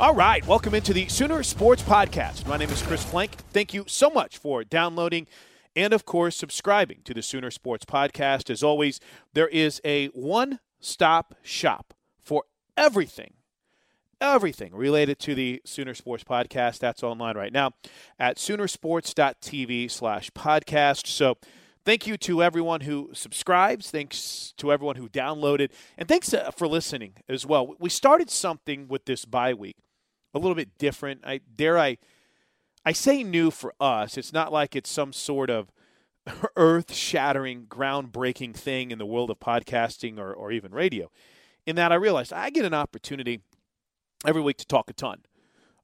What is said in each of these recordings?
All right, welcome into the Sooner Sports Podcast. My name is Chris Plank. Thank you so much for downloading and, of course, subscribing to the Sooner Sports Podcast. As always, there is a one stop shop for everything, everything related to the Sooner Sports Podcast. That's online right now at Soonersports.tv slash podcast. So, Thank you to everyone who subscribes. Thanks to everyone who downloaded. And thanks uh, for listening as well. We started something with this bye week a little bit different. I dare I I say new for us. It's not like it's some sort of earth-shattering, groundbreaking thing in the world of podcasting or, or even radio. In that I realized I get an opportunity every week to talk a ton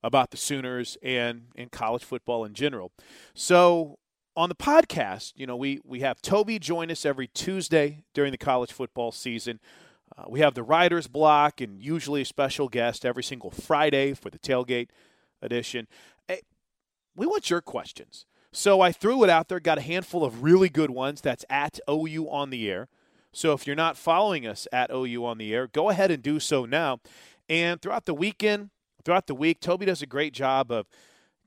about the Sooners and, and college football in general. So on the podcast, you know, we, we have Toby join us every Tuesday during the college football season. Uh, we have the writer's block and usually a special guest every single Friday for the tailgate edition. Hey, we want your questions. So I threw it out there, got a handful of really good ones. That's at OU on the air. So if you're not following us at OU on the air, go ahead and do so now. And throughout the weekend, throughout the week, Toby does a great job of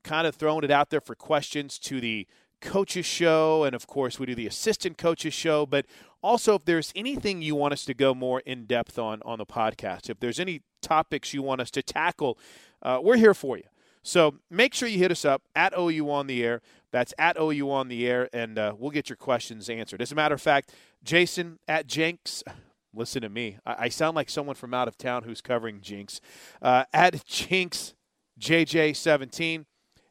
kind of throwing it out there for questions to the coaches show and of course we do the assistant coaches show but also if there's anything you want us to go more in depth on on the podcast if there's any topics you want us to tackle uh, we're here for you. So make sure you hit us up at ou on the air. That's at ou on the air and uh, we'll get your questions answered. As a matter of fact jason at jenks listen to me. I, I sound like someone from out of town who's covering jinx uh, at jinx jj17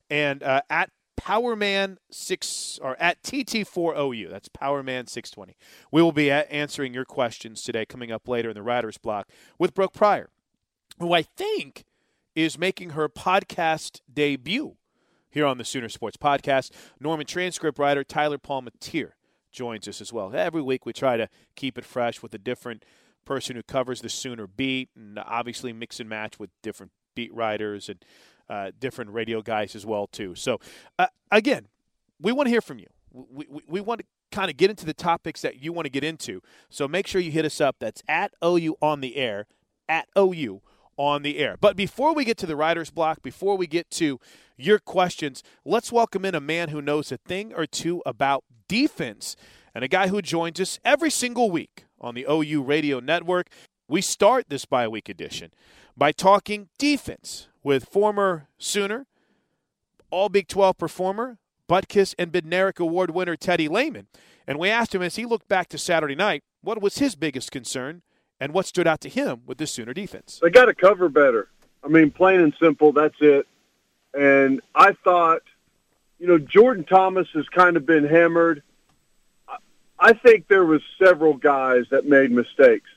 and uh, at Powerman six or at TT4OU. That's Powerman 620. We will be answering your questions today, coming up later in the Writers Block with Brooke Pryor, who I think is making her podcast debut here on the Sooner Sports Podcast. Norman transcript writer Tyler Palmateer joins us as well. Every week we try to keep it fresh with a different person who covers the Sooner beat, and obviously mix and match with different beat writers and uh, different radio guys as well too. So uh, again, we want to hear from you. We, we, we want to kind of get into the topics that you want to get into. So make sure you hit us up. That's at OU on the air, at OU on the air. But before we get to the writer's block, before we get to your questions, let's welcome in a man who knows a thing or two about defense and a guy who joins us every single week on the OU Radio Network. We start this bye week edition by talking defense with former Sooner, All Big 12 performer, Butkus and Bednarik Award winner Teddy Lehman. And we asked him as he looked back to Saturday night, what was his biggest concern and what stood out to him with the Sooner defense? They got to cover better. I mean, plain and simple, that's it. And I thought, you know, Jordan Thomas has kind of been hammered. I think there was several guys that made mistakes.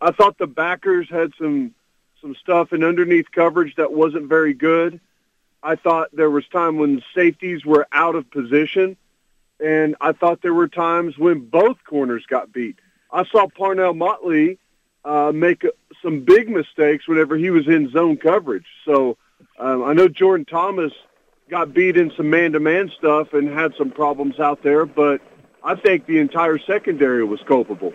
I thought the backers had some some stuff in underneath coverage that wasn't very good. I thought there was time when safeties were out of position, and I thought there were times when both corners got beat. I saw Parnell Motley uh, make some big mistakes whenever he was in zone coverage. So um, I know Jordan Thomas got beat in some man-to-man stuff and had some problems out there, but I think the entire secondary was culpable.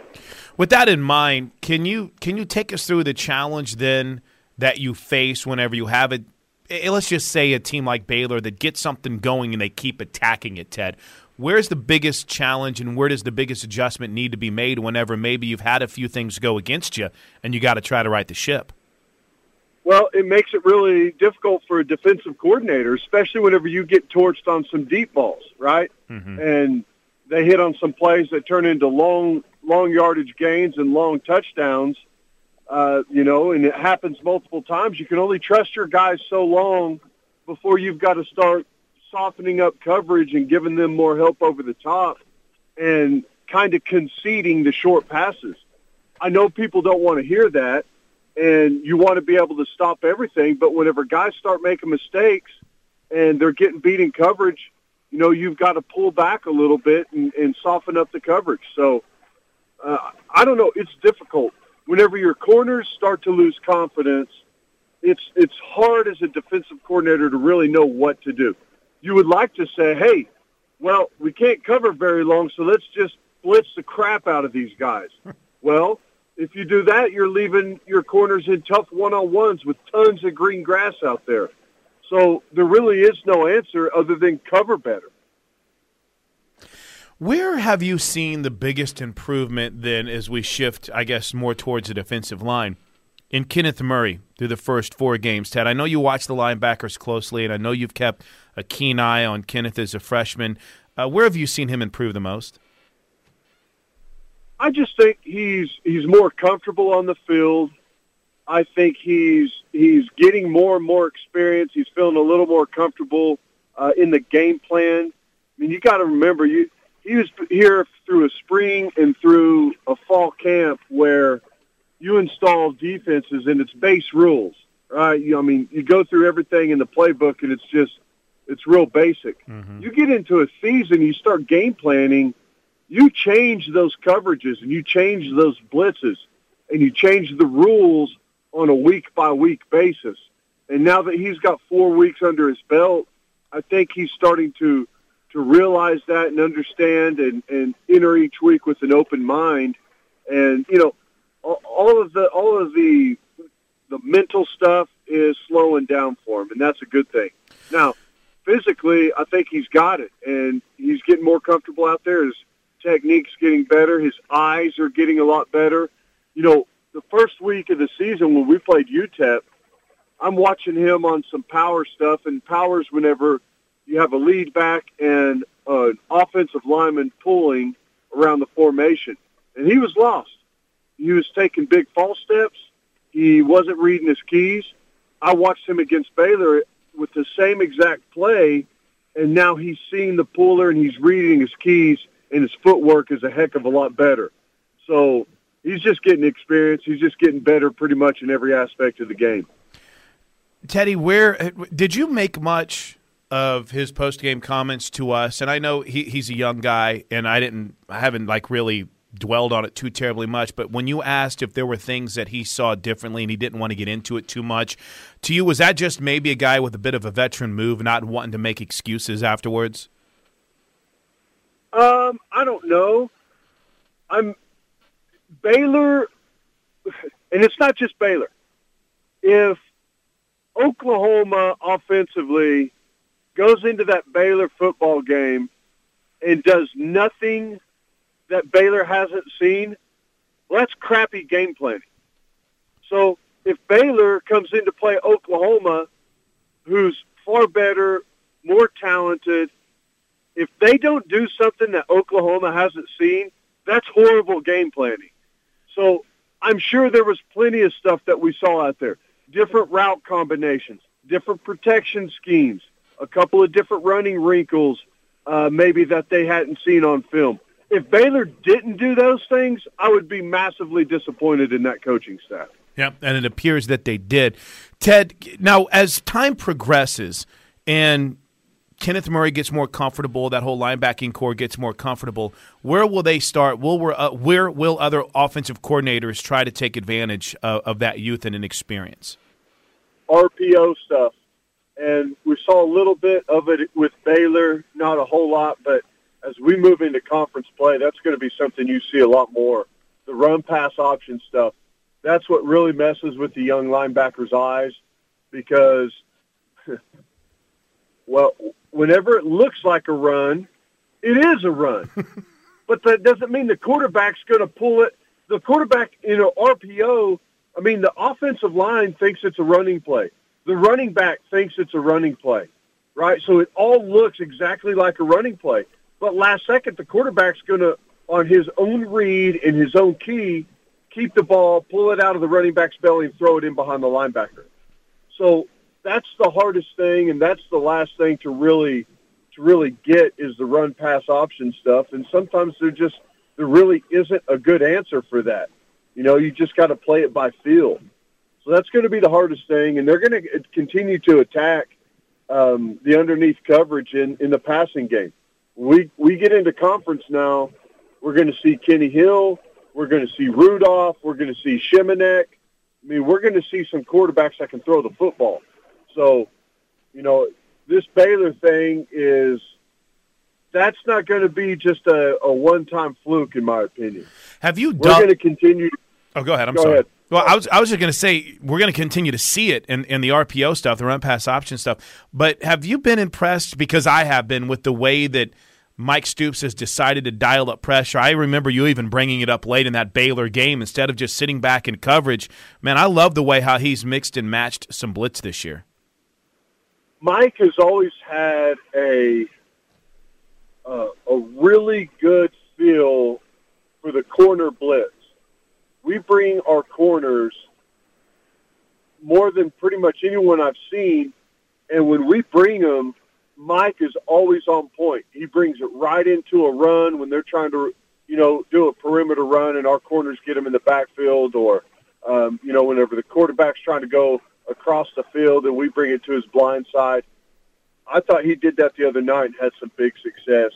With that in mind, can you can you take us through the challenge then that you face whenever you have it? Let's just say a team like Baylor that gets something going and they keep attacking it, Ted. Where's the biggest challenge and where does the biggest adjustment need to be made whenever maybe you've had a few things go against you and you got to try to right the ship? Well, it makes it really difficult for a defensive coordinator, especially whenever you get torched on some deep balls, right? Mm-hmm. And they hit on some plays that turn into long, long yardage gains and long touchdowns. Uh, you know, and it happens multiple times. You can only trust your guys so long before you've got to start softening up coverage and giving them more help over the top and kind of conceding the short passes. I know people don't want to hear that, and you want to be able to stop everything, but whenever guys start making mistakes and they're getting beat in coverage, you know, you've got to pull back a little bit and, and soften up the coverage. So uh, I don't know. It's difficult. Whenever your corners start to lose confidence, it's it's hard as a defensive coordinator to really know what to do you would like to say, hey, well, we can't cover very long, so let's just blitz the crap out of these guys. well, if you do that, you're leaving your corners in tough one-on-ones with tons of green grass out there. So there really is no answer other than cover better. Where have you seen the biggest improvement then as we shift, I guess, more towards the defensive line? In Kenneth Murray through the first four games, Ted. I know you watch the linebackers closely, and I know you've kept a keen eye on Kenneth as a freshman. Uh, where have you seen him improve the most? I just think he's he's more comfortable on the field. I think he's he's getting more and more experience. He's feeling a little more comfortable uh, in the game plan. I mean, you got to remember, you he was here through a spring and through a fall camp where you install defenses and it's base rules, right? You, I mean, you go through everything in the playbook and it's just it's real basic. Mm-hmm. You get into a season, you start game planning, you change those coverages and you change those blitzes and you change the rules on a week by week basis. And now that he's got four weeks under his belt, I think he's starting to to realize that and understand and, and enter each week with an open mind. And you know, all of the all of the the mental stuff is slowing down for him, and that's a good thing. Now, physically, I think he's got it, and he's getting more comfortable out there. His technique's getting better. His eyes are getting a lot better. You know, the first week of the season when we played UTEP, I'm watching him on some power stuff, and powers whenever you have a lead back and an offensive lineman pulling around the formation, and he was lost. He was taking big false steps. He wasn't reading his keys. I watched him against Baylor with the same exact play, and now he's seeing the puller and he's reading his keys, and his footwork is a heck of a lot better. So he's just getting experience. He's just getting better pretty much in every aspect of the game. Teddy, where did you make much of his post game comments to us? And I know he, he's a young guy, and I didn't, I haven't like really dwelled on it too terribly much, but when you asked if there were things that he saw differently and he didn't want to get into it too much, to you, was that just maybe a guy with a bit of a veteran move, not wanting to make excuses afterwards? Um, I don't know. I'm Baylor, and it's not just Baylor. If Oklahoma offensively goes into that Baylor football game and does nothing that Baylor hasn't seen, well, that's crappy game planning. So if Baylor comes in to play Oklahoma, who's far better, more talented, if they don't do something that Oklahoma hasn't seen, that's horrible game planning. So I'm sure there was plenty of stuff that we saw out there. Different route combinations, different protection schemes, a couple of different running wrinkles, uh, maybe that they hadn't seen on film. If Baylor didn't do those things, I would be massively disappointed in that coaching staff. Yeah, and it appears that they did. Ted, now as time progresses and Kenneth Murray gets more comfortable, that whole linebacking corps gets more comfortable, where will they start? Will uh, where will other offensive coordinators try to take advantage of, of that youth and inexperience? RPO stuff. And we saw a little bit of it with Baylor, not a whole lot, but as we move into conference play, that's going to be something you see a lot more. The run pass option stuff that's what really messes with the young linebacker's eyes because, well, whenever it looks like a run, it is a run. but that doesn't mean the quarterback's going to pull it. The quarterback in an RPO, I mean, the offensive line thinks it's a running play. The running back thinks it's a running play, right? So it all looks exactly like a running play. But last second, the quarterback's going to, on his own read and his own key, keep the ball, pull it out of the running back's belly, and throw it in behind the linebacker. So that's the hardest thing, and that's the last thing to really to really get is the run pass option stuff. And sometimes there just there really isn't a good answer for that. You know, you just got to play it by feel. So that's going to be the hardest thing, and they're going to continue to attack um, the underneath coverage in in the passing game. We we get into conference now. We're going to see Kenny Hill. We're going to see Rudolph. We're going to see Shimonek. I mean, we're going to see some quarterbacks that can throw the football. So, you know, this Baylor thing is that's not going to be just a, a one-time fluke, in my opinion. Have you? We're going to continue. Oh, go ahead. I'm go sorry. Ahead. Well, I was I was just going to say we're going to continue to see it in, in the RPO stuff, the run pass option stuff. But have you been impressed? Because I have been with the way that – Mike Stoops has decided to dial up pressure. I remember you even bringing it up late in that Baylor game instead of just sitting back in coverage. Man, I love the way how he's mixed and matched some blitz this year. Mike has always had a uh, a really good feel for the corner blitz. We bring our corners more than pretty much anyone I've seen, and when we bring them, Mike is always on point. He brings it right into a run when they're trying to, you know, do a perimeter run and our corners get him in the backfield or, um, you know, whenever the quarterback's trying to go across the field and we bring it to his blind side. I thought he did that the other night and had some big success.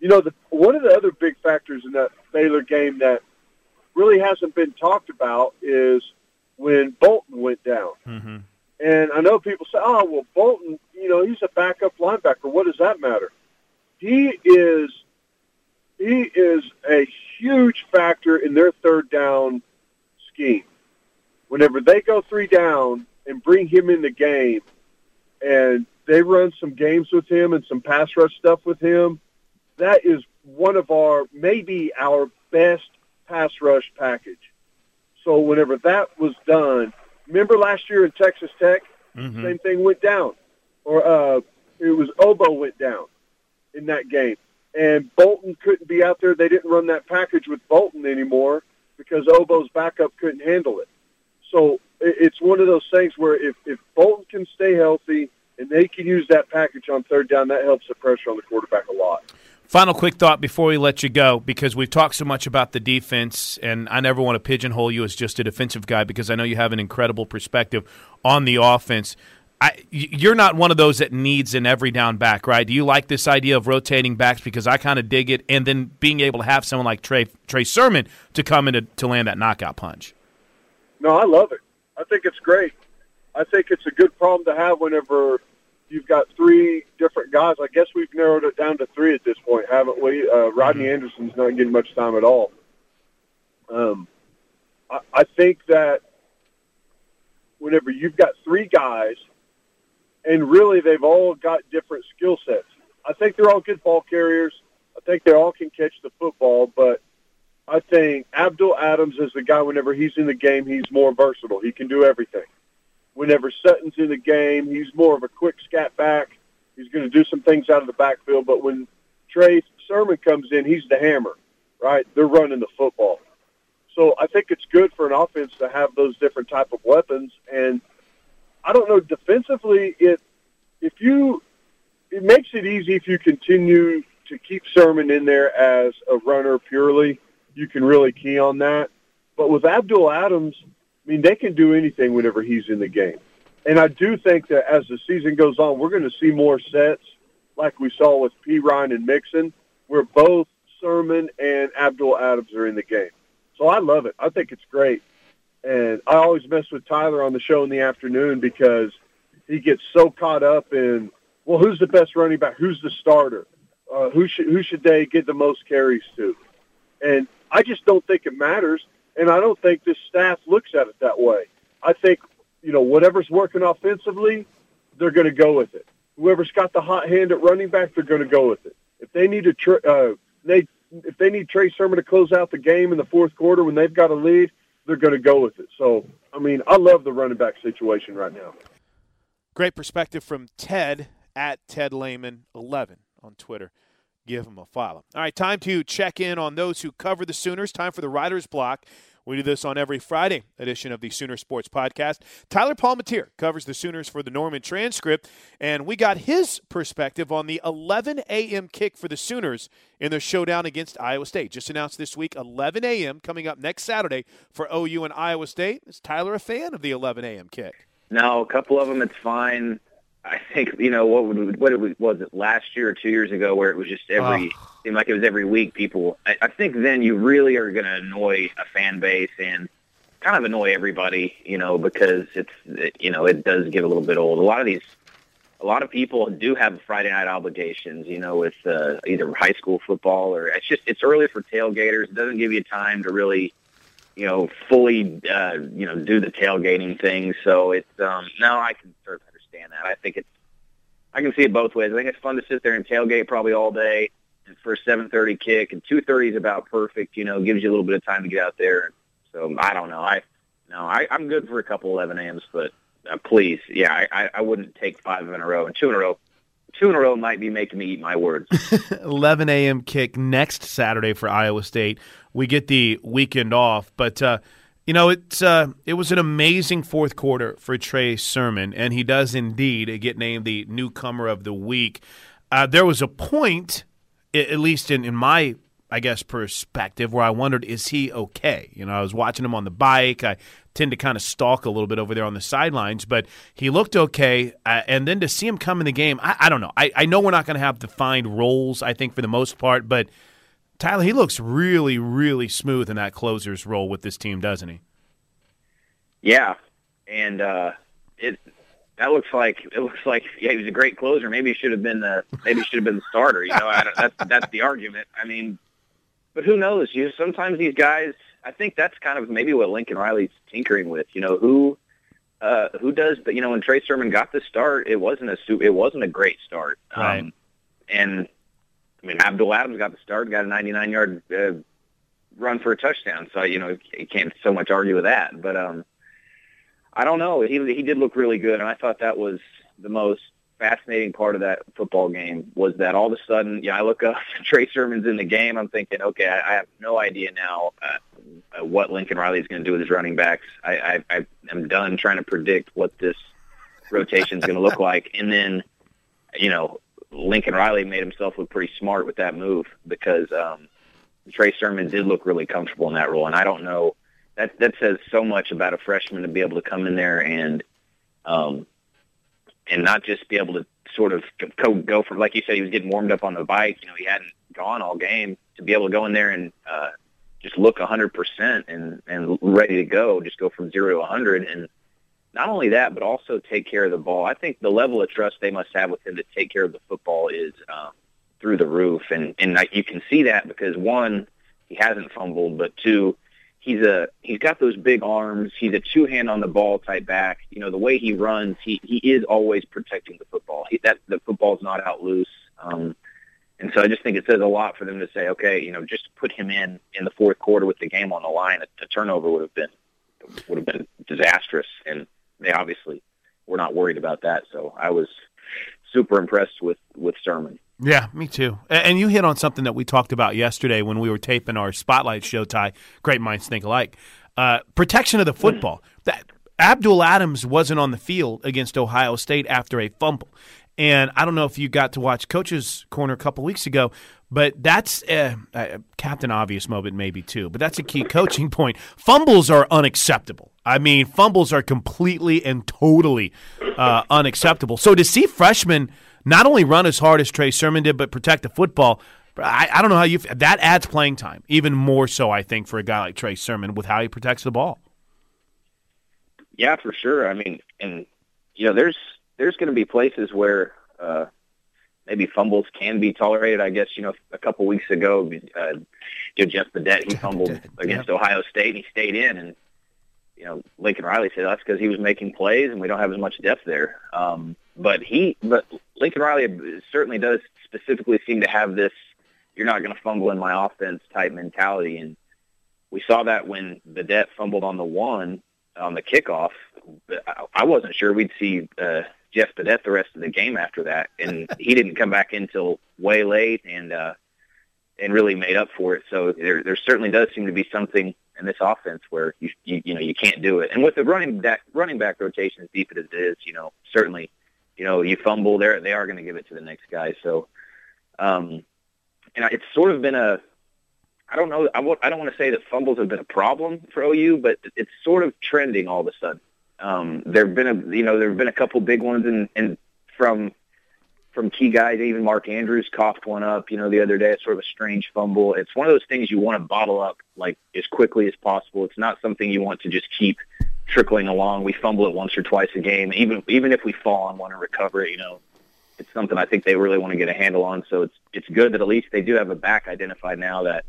You know, the, one of the other big factors in that Baylor game that really hasn't been talked about is when Bolton went down. Mm-hmm. And I know people say, "Oh, well, Bolton, you know, he's a backup linebacker. What does that matter?" He is he is a huge factor in their third down scheme. Whenever they go three down and bring him in the game, and they run some games with him and some pass rush stuff with him, that is one of our maybe our best pass rush package. So whenever that was done, Remember last year in Texas Tech, mm-hmm. same thing went down, or uh, it was Obo went down in that game, and Bolton couldn't be out there. They didn't run that package with Bolton anymore because Obo's backup couldn't handle it. So it's one of those things where if, if Bolton can stay healthy and they can use that package on third down, that helps the pressure on the quarterback a lot. Final quick thought before we let you go, because we've talked so much about the defense, and I never want to pigeonhole you as just a defensive guy because I know you have an incredible perspective on the offense. I, you're not one of those that needs an every down back, right? Do you like this idea of rotating backs? Because I kind of dig it, and then being able to have someone like Trey Trey Sermon to come in to, to land that knockout punch. No, I love it. I think it's great. I think it's a good problem to have whenever you've got three different guys. I guess we've narrowed it down to three at this point, haven't we? Uh, Rodney mm-hmm. Anderson's not getting much time at all. Um, I, I think that whenever you've got three guys, and really they've all got different skill sets. I think they're all good ball carriers. I think they all can catch the football, but I think Abdul Adams is the guy. Whenever he's in the game, he's more versatile. He can do everything. Whenever Sutton's in the game, he's more of a quick scat back. He's going to do some things out of the backfield. But when Trey Sermon comes in, he's the hammer, right? They're running the football. So I think it's good for an offense to have those different type of weapons. And I don't know defensively, it if you it makes it easy if you continue to keep Sermon in there as a runner purely. You can really key on that. But with Abdul Adams, mean, they can do anything whenever he's in the game. And I do think that as the season goes on, we're going to see more sets like we saw with Perine and Mixon, where both Sermon and Abdul Adams are in the game. So I love it. I think it's great. And I always mess with Tyler on the show in the afternoon because he gets so caught up in, well, who's the best running back? Who's the starter? Uh, who should who should they get the most carries to? And I just don't think it matters, and I don't think this staff looks at it that way. I think you know whatever's working offensively, they're going to go with it. Whoever's got the hot hand at running back, they're going to go with it. If they need to, uh, they if they need Trey Sermon to close out the game in the fourth quarter when they've got a lead, they're going to go with it. So, I mean, I love the running back situation right now. Great perspective from Ted at Ted Lehman 11 on Twitter. Give him a follow. All right, time to check in on those who cover the Sooners. Time for the Writers Block. We do this on every Friday edition of the Sooner Sports Podcast. Tyler Palmateer covers the Sooners for the Norman Transcript, and we got his perspective on the 11 a.m. kick for the Sooners in their showdown against Iowa State. Just announced this week, 11 a.m. coming up next Saturday for OU and Iowa State. Is Tyler a fan of the 11 a.m. kick? No, a couple of them it's fine. I think you know what would, what it was it last year or two years ago where it was just every oh. seemed like it was every week. People, I, I think then you really are going to annoy a fan base and kind of annoy everybody, you know, because it's it, you know it does get a little bit old. A lot of these, a lot of people do have Friday night obligations, you know, with uh, either high school football or it's just it's early for tailgaters. It doesn't give you time to really you know, fully, uh, you know, do the tailgating thing. So it's um, no, I can of understand that. I think it's I can see it both ways. I think it's fun to sit there and tailgate probably all day and for a 7:30 kick and 2:30 is about perfect. You know, gives you a little bit of time to get out there. So I don't know. I no, I, I'm good for a couple 11 a.m.s, but uh, please, yeah, I, I wouldn't take five in a row and two in a row. Two in a row might be making me eat my words. 11 a.m. kick next Saturday for Iowa State. We get the weekend off, but. Uh, you know, it's uh, it was an amazing fourth quarter for Trey Sermon, and he does indeed get named the newcomer of the week. Uh, there was a point, at least in, in my I guess perspective, where I wondered, is he okay? You know, I was watching him on the bike. I tend to kind of stalk a little bit over there on the sidelines, but he looked okay. Uh, and then to see him come in the game, I, I don't know. I, I know we're not going to have defined roles, I think, for the most part, but – Tyler, he looks really, really smooth in that closer's role with this team, doesn't he? Yeah, and uh, it that looks like it looks like yeah, he was a great closer. Maybe he should have been the maybe he should have been the starter. You know, I that's that's the argument. I mean, but who knows? You sometimes these guys. I think that's kind of maybe what Lincoln Riley's tinkering with. You know, who uh, who does? But you know, when Trey Sermon got the start, it wasn't a it wasn't a great start. Right. Um, and I mean, Abdul Adams got the start, got a 99 yard uh, run for a touchdown. So you know, you can't so much argue with that. But um, I don't know. He he did look really good, and I thought that was the most fascinating part of that football game was that all of a sudden, yeah, I look up Trey Sermon's in the game. I'm thinking, okay, I, I have no idea now uh, what Lincoln Riley is going to do with his running backs. I, I, I am done trying to predict what this rotation is going to look like, and then, you know, Lincoln Riley made himself look pretty smart with that move because um, Trey Sermon did look really comfortable in that role, and I don't know that that says so much about a freshman to be able to come in there and um, and not just be able to sort of go, go from like you said he was getting warmed up on the bike. You know, he hadn't gone all game to be able to go in there and uh, just look a 100% and and ready to go, just go from zero to 100 and not only that, but also take care of the ball. I think the level of trust they must have with him to take care of the football is um, through the roof, and and you can see that because one, he hasn't fumbled, but two, he's a he's got those big arms. He's a two hand on the ball type back. You know the way he runs, he he is always protecting the football. He, that the football's not out loose. Um, And so I just think it says a lot for them to say, okay, you know, just put him in in the fourth quarter with the game on the line. A, a turnover would have been would have been disastrous, and they obviously were not worried about that. So I was super impressed with with Sermon. Yeah, me too. And you hit on something that we talked about yesterday when we were taping our spotlight show. Ty, great minds think alike. Uh, protection of the football. That Abdul Adams wasn't on the field against Ohio State after a fumble. And I don't know if you got to watch Coach's Corner a couple weeks ago, but that's a, a, Captain Obvious moment, maybe too. But that's a key coaching point. Fumbles are unacceptable. I mean, fumbles are completely and totally uh, unacceptable. So to see freshmen not only run as hard as Trey Sermon did, but protect the football, I, I don't know how you that adds playing time even more so. I think for a guy like Trey Sermon with how he protects the ball. Yeah, for sure. I mean, and you know, there's there's going to be places where uh, maybe fumbles can be tolerated. I guess you know a couple weeks ago, uh, you know, Jeff Badet he fumbled against Ohio State and he stayed in, and you know Lincoln Riley said that's because he was making plays and we don't have as much depth there. Um, but he, but Lincoln Riley certainly does specifically seem to have this "you're not going to fumble in my offense" type mentality, and we saw that when Badet fumbled on the one on the kickoff. I wasn't sure we'd see uh, Jeff Badet the rest of the game after that, and he didn't come back until way late and uh, and really made up for it. So there there certainly does seem to be something in this offense where you you, you know you can't do it. And with the running back running back rotation as deep as it is, you know certainly you know you fumble there they are going to give it to the next guy. So um, and it's sort of been a I don't know. I w- I don't want to say that fumbles have been a problem for OU, but it's sort of trending all of a sudden. Um, there've been a you know there've been a couple big ones and and from from key guys. Even Mark Andrews coughed one up. You know the other day. It's sort of a strange fumble. It's one of those things you want to bottle up like as quickly as possible. It's not something you want to just keep trickling along. We fumble it once or twice a game. Even even if we fall and want to recover it, you know, it's something I think they really want to get a handle on. So it's it's good that at least they do have a back identified now that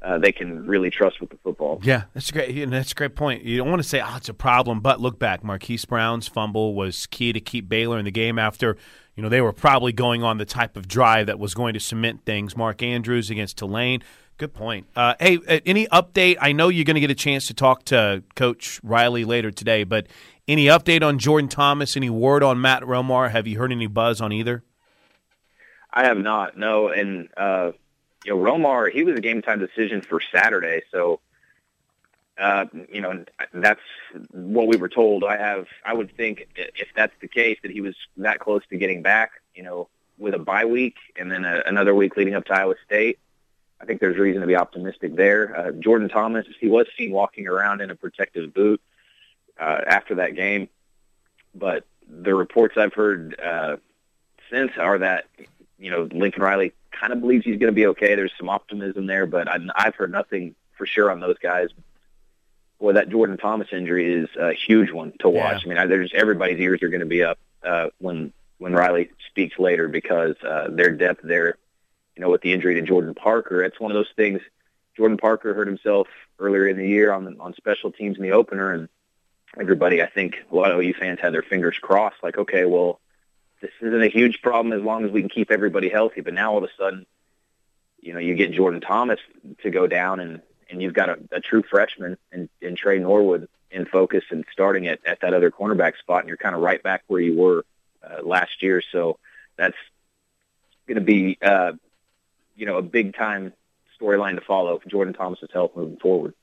uh, they can really trust with the football. Yeah, that's a great. And that's a great point. You don't want to say, "Oh, it's a problem," but look back. Marquise Brown's fumble was key to keep Baylor in the game after you know they were probably going on the type of drive that was going to cement things. Mark Andrews against Tulane. Good point. Uh, hey, uh, any update? I know you're going to get a chance to talk to Coach Riley later today, but any update on Jordan Thomas? Any word on Matt Romar? Have you heard any buzz on either? I have not. No, and uh, you know, Romar, he was a game time decision for Saturday, so uh, you know, that's what we were told. I have, I would think, if that's the case, that he was that close to getting back. You know, with a bye week and then a, another week leading up to Iowa State. I think there's reason to be optimistic there. Uh, Jordan Thomas, he was seen walking around in a protective boot uh, after that game, but the reports I've heard uh, since are that you know Lincoln Riley kind of believes he's going to be okay. There's some optimism there, but I, I've heard nothing for sure on those guys. Boy, that Jordan Thomas injury is a huge one to watch. Yeah. I mean, I, there's everybody's ears are going to be up uh, when when Riley speaks later because uh, their depth there, you know, with the injury to Jordan Parker, it's one of those things. Jordan Parker hurt himself earlier in the year on on special teams in the opener, and everybody, I think, a lot of OU fans had their fingers crossed. Like, okay, well, this isn't a huge problem as long as we can keep everybody healthy. But now all of a sudden, you know, you get Jordan Thomas to go down, and and you've got a, a true freshman in, in Tre Norwood in focus and starting at, at that other cornerback spot, and you're kind of right back where you were uh, last year. So that's going to be, uh, you know, a big time storyline to follow for Jordan Thomas's health moving forward.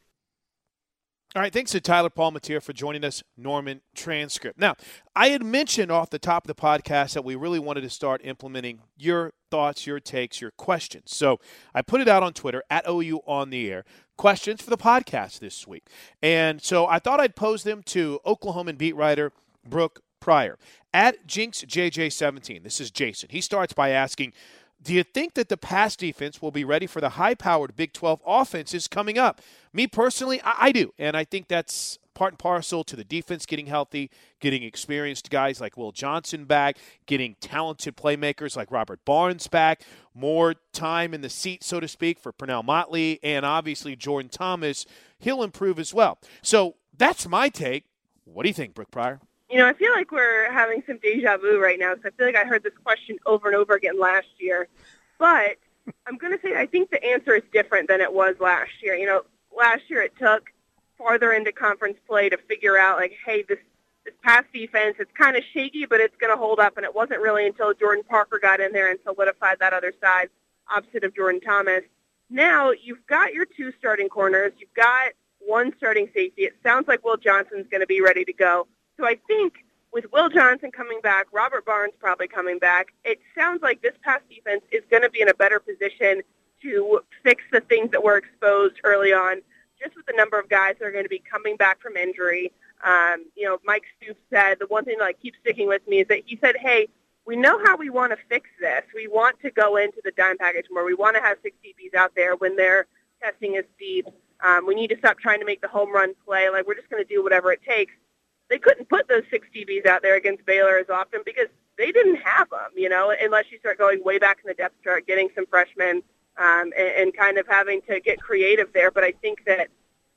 All right, thanks to Tyler Palmateer for joining us, Norman Transcript. Now, I had mentioned off the top of the podcast that we really wanted to start implementing your thoughts, your takes, your questions. So I put it out on Twitter at OU on the air. Questions for the podcast this week. And so I thought I'd pose them to Oklahoman beat writer Brooke Pryor at JinxJJ17. This is Jason. He starts by asking, do you think that the pass defense will be ready for the high powered Big 12 offenses coming up? Me personally, I, I, do. And I think that's part and parcel to the defense getting healthy, getting experienced guys like Will Johnson back, getting talented playmakers like Robert Barnes back, more time in the seat, so to speak, for Parnell Motley, and obviously Jordan Thomas. He'll improve as well. So that's my take. What do you think, Brooke Pryor? You know, I feel like we're having some deja vu right now. So I feel like I heard this question over and over again last year. But I'm going to say I think the answer is different than it was last year. You know, last year it took farther into conference play to figure out like, hey, this this pass defense, it's kind of shaky, but it's going to hold up. And it wasn't really until Jordan Parker got in there and solidified that other side opposite of Jordan Thomas. Now you've got your two starting corners. You've got one starting safety. It sounds like Will Johnson's going to be ready to go. So I think with Will Johnson coming back, Robert Barnes probably coming back, it sounds like this pass defense is going to be in a better position to fix the things that were exposed early on, just with the number of guys that are going to be coming back from injury. Um, you know, Mike Stoops said the one thing that like, keeps sticking with me is that he said, hey, we know how we want to fix this. We want to go into the dime package more. We want to have six DBs out there when their testing is deep. Um, we need to stop trying to make the home run play. Like we're just going to do whatever it takes. They couldn't put those six DBs out there against Baylor as often because they didn't have them. You know, unless you start going way back in the depth chart, getting some freshmen, um, and, and kind of having to get creative there. But I think that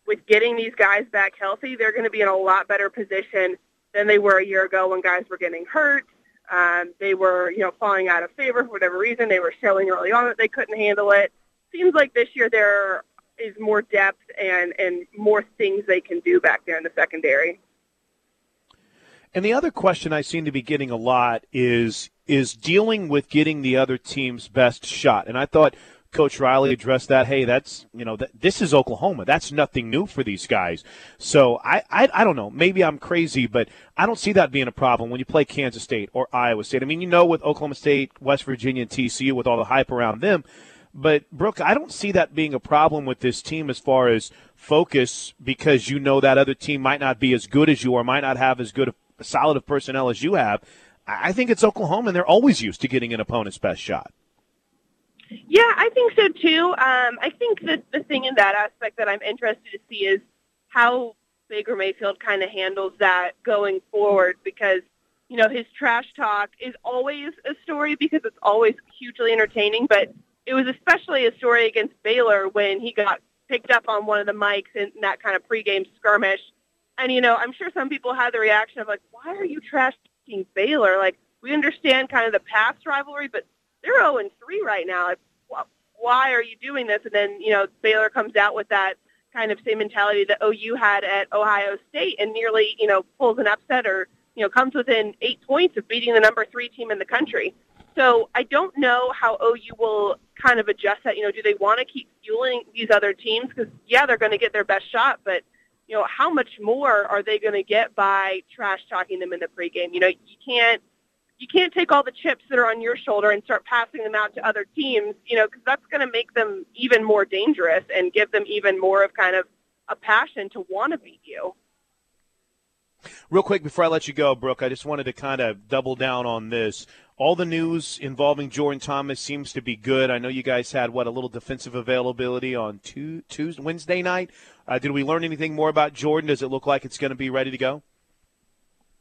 with getting these guys back healthy, they're going to be in a lot better position than they were a year ago when guys were getting hurt. Um, they were, you know, falling out of favor for whatever reason. They were showing early on that they couldn't handle it. Seems like this year there is more depth and and more things they can do back there in the secondary. And the other question I seem to be getting a lot is is dealing with getting the other team's best shot. And I thought Coach Riley addressed that. Hey, that's you know that, this is Oklahoma. That's nothing new for these guys. So I, I I don't know. Maybe I'm crazy, but I don't see that being a problem when you play Kansas State or Iowa State. I mean, you know, with Oklahoma State, West Virginia, and TCU, with all the hype around them. But Brooke, I don't see that being a problem with this team as far as focus because you know that other team might not be as good as you or might not have as good solid of personnel as you have. I think it's Oklahoma, and they're always used to getting an opponent's best shot. Yeah, I think so too. Um, I think that the thing in that aspect that I'm interested to see is how Baker Mayfield kind of handles that going forward because, you know, his trash talk is always a story because it's always hugely entertaining, but it was especially a story against Baylor when he got picked up on one of the mics in that kind of pregame skirmish. And, you know, I'm sure some people had the reaction of like, why are you trash talking Baylor? Like, we understand kind of the past rivalry, but they're 0 and 3 right now. Like, Why are you doing this? And then, you know, Baylor comes out with that kind of same mentality that OU had at Ohio State and nearly, you know, pulls an upset or, you know, comes within eight points of beating the number three team in the country. So I don't know how OU will kind of adjust that. You know, do they want to keep fueling these other teams? Because, yeah, they're going to get their best shot, but, you know, how much more are they going to get by trash talking them in the pregame? You know, you can't you can't take all the chips that are on your shoulder and start passing them out to other teams, you know, because that's going to make them even more dangerous and give them even more of kind of a passion to want to beat you. Real quick before I let you go, Brooke, I just wanted to kind of double down on this. All the news involving Jordan Thomas seems to be good. I know you guys had what a little defensive availability on Tuesday, Wednesday night. Uh, did we learn anything more about Jordan? Does it look like it's going to be ready to go?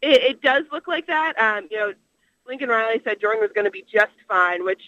It, it does look like that. Um, you know, Lincoln Riley said Jordan was going to be just fine, which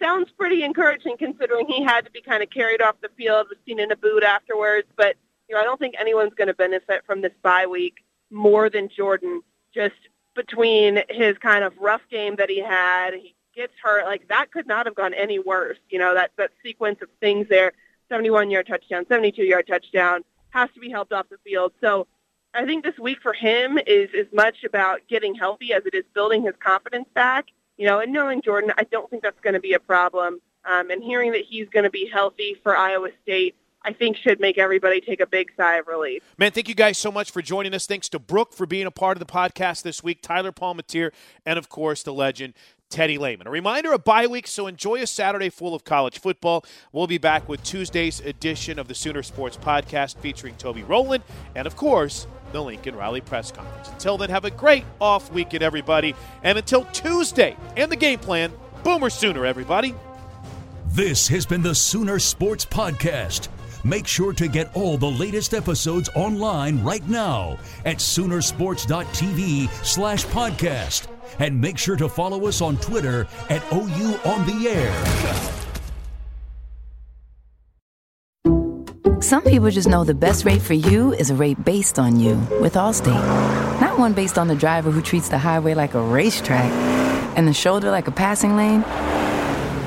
sounds pretty encouraging considering he had to be kind of carried off the field, was seen in a boot afterwards. But you know, I don't think anyone's going to benefit from this bye week more than Jordan. Just between his kind of rough game that he had, he gets hurt. Like that could not have gone any worse. You know, that that sequence of things there: 71 yard touchdown, 72 yard touchdown, has to be helped off the field. So I think this week for him is as much about getting healthy as it is building his confidence back. You know, and knowing Jordan, I don't think that's going to be a problem. Um, and hearing that he's going to be healthy for Iowa State, I think should make everybody take a big sigh of relief. Man, thank you guys so much for joining us. Thanks to Brooke for being a part of the podcast this week, Tyler Palmateer, and of course the legend Teddy Lehman. A reminder of bye week, so enjoy a Saturday full of college football. We'll be back with Tuesday's edition of the Sooner Sports Podcast featuring Toby Rowland and, of course, the Lincoln Riley press conference. Until then, have a great off weekend, everybody. And until Tuesday and the game plan, Boomer Sooner, everybody. This has been the Sooner Sports Podcast. Make sure to get all the latest episodes online right now at Soonersports.tv slash podcast. And make sure to follow us on Twitter at OU on the air. Some people just know the best rate for you is a rate based on you with Allstate. Not one based on the driver who treats the highway like a racetrack and the shoulder like a passing lane.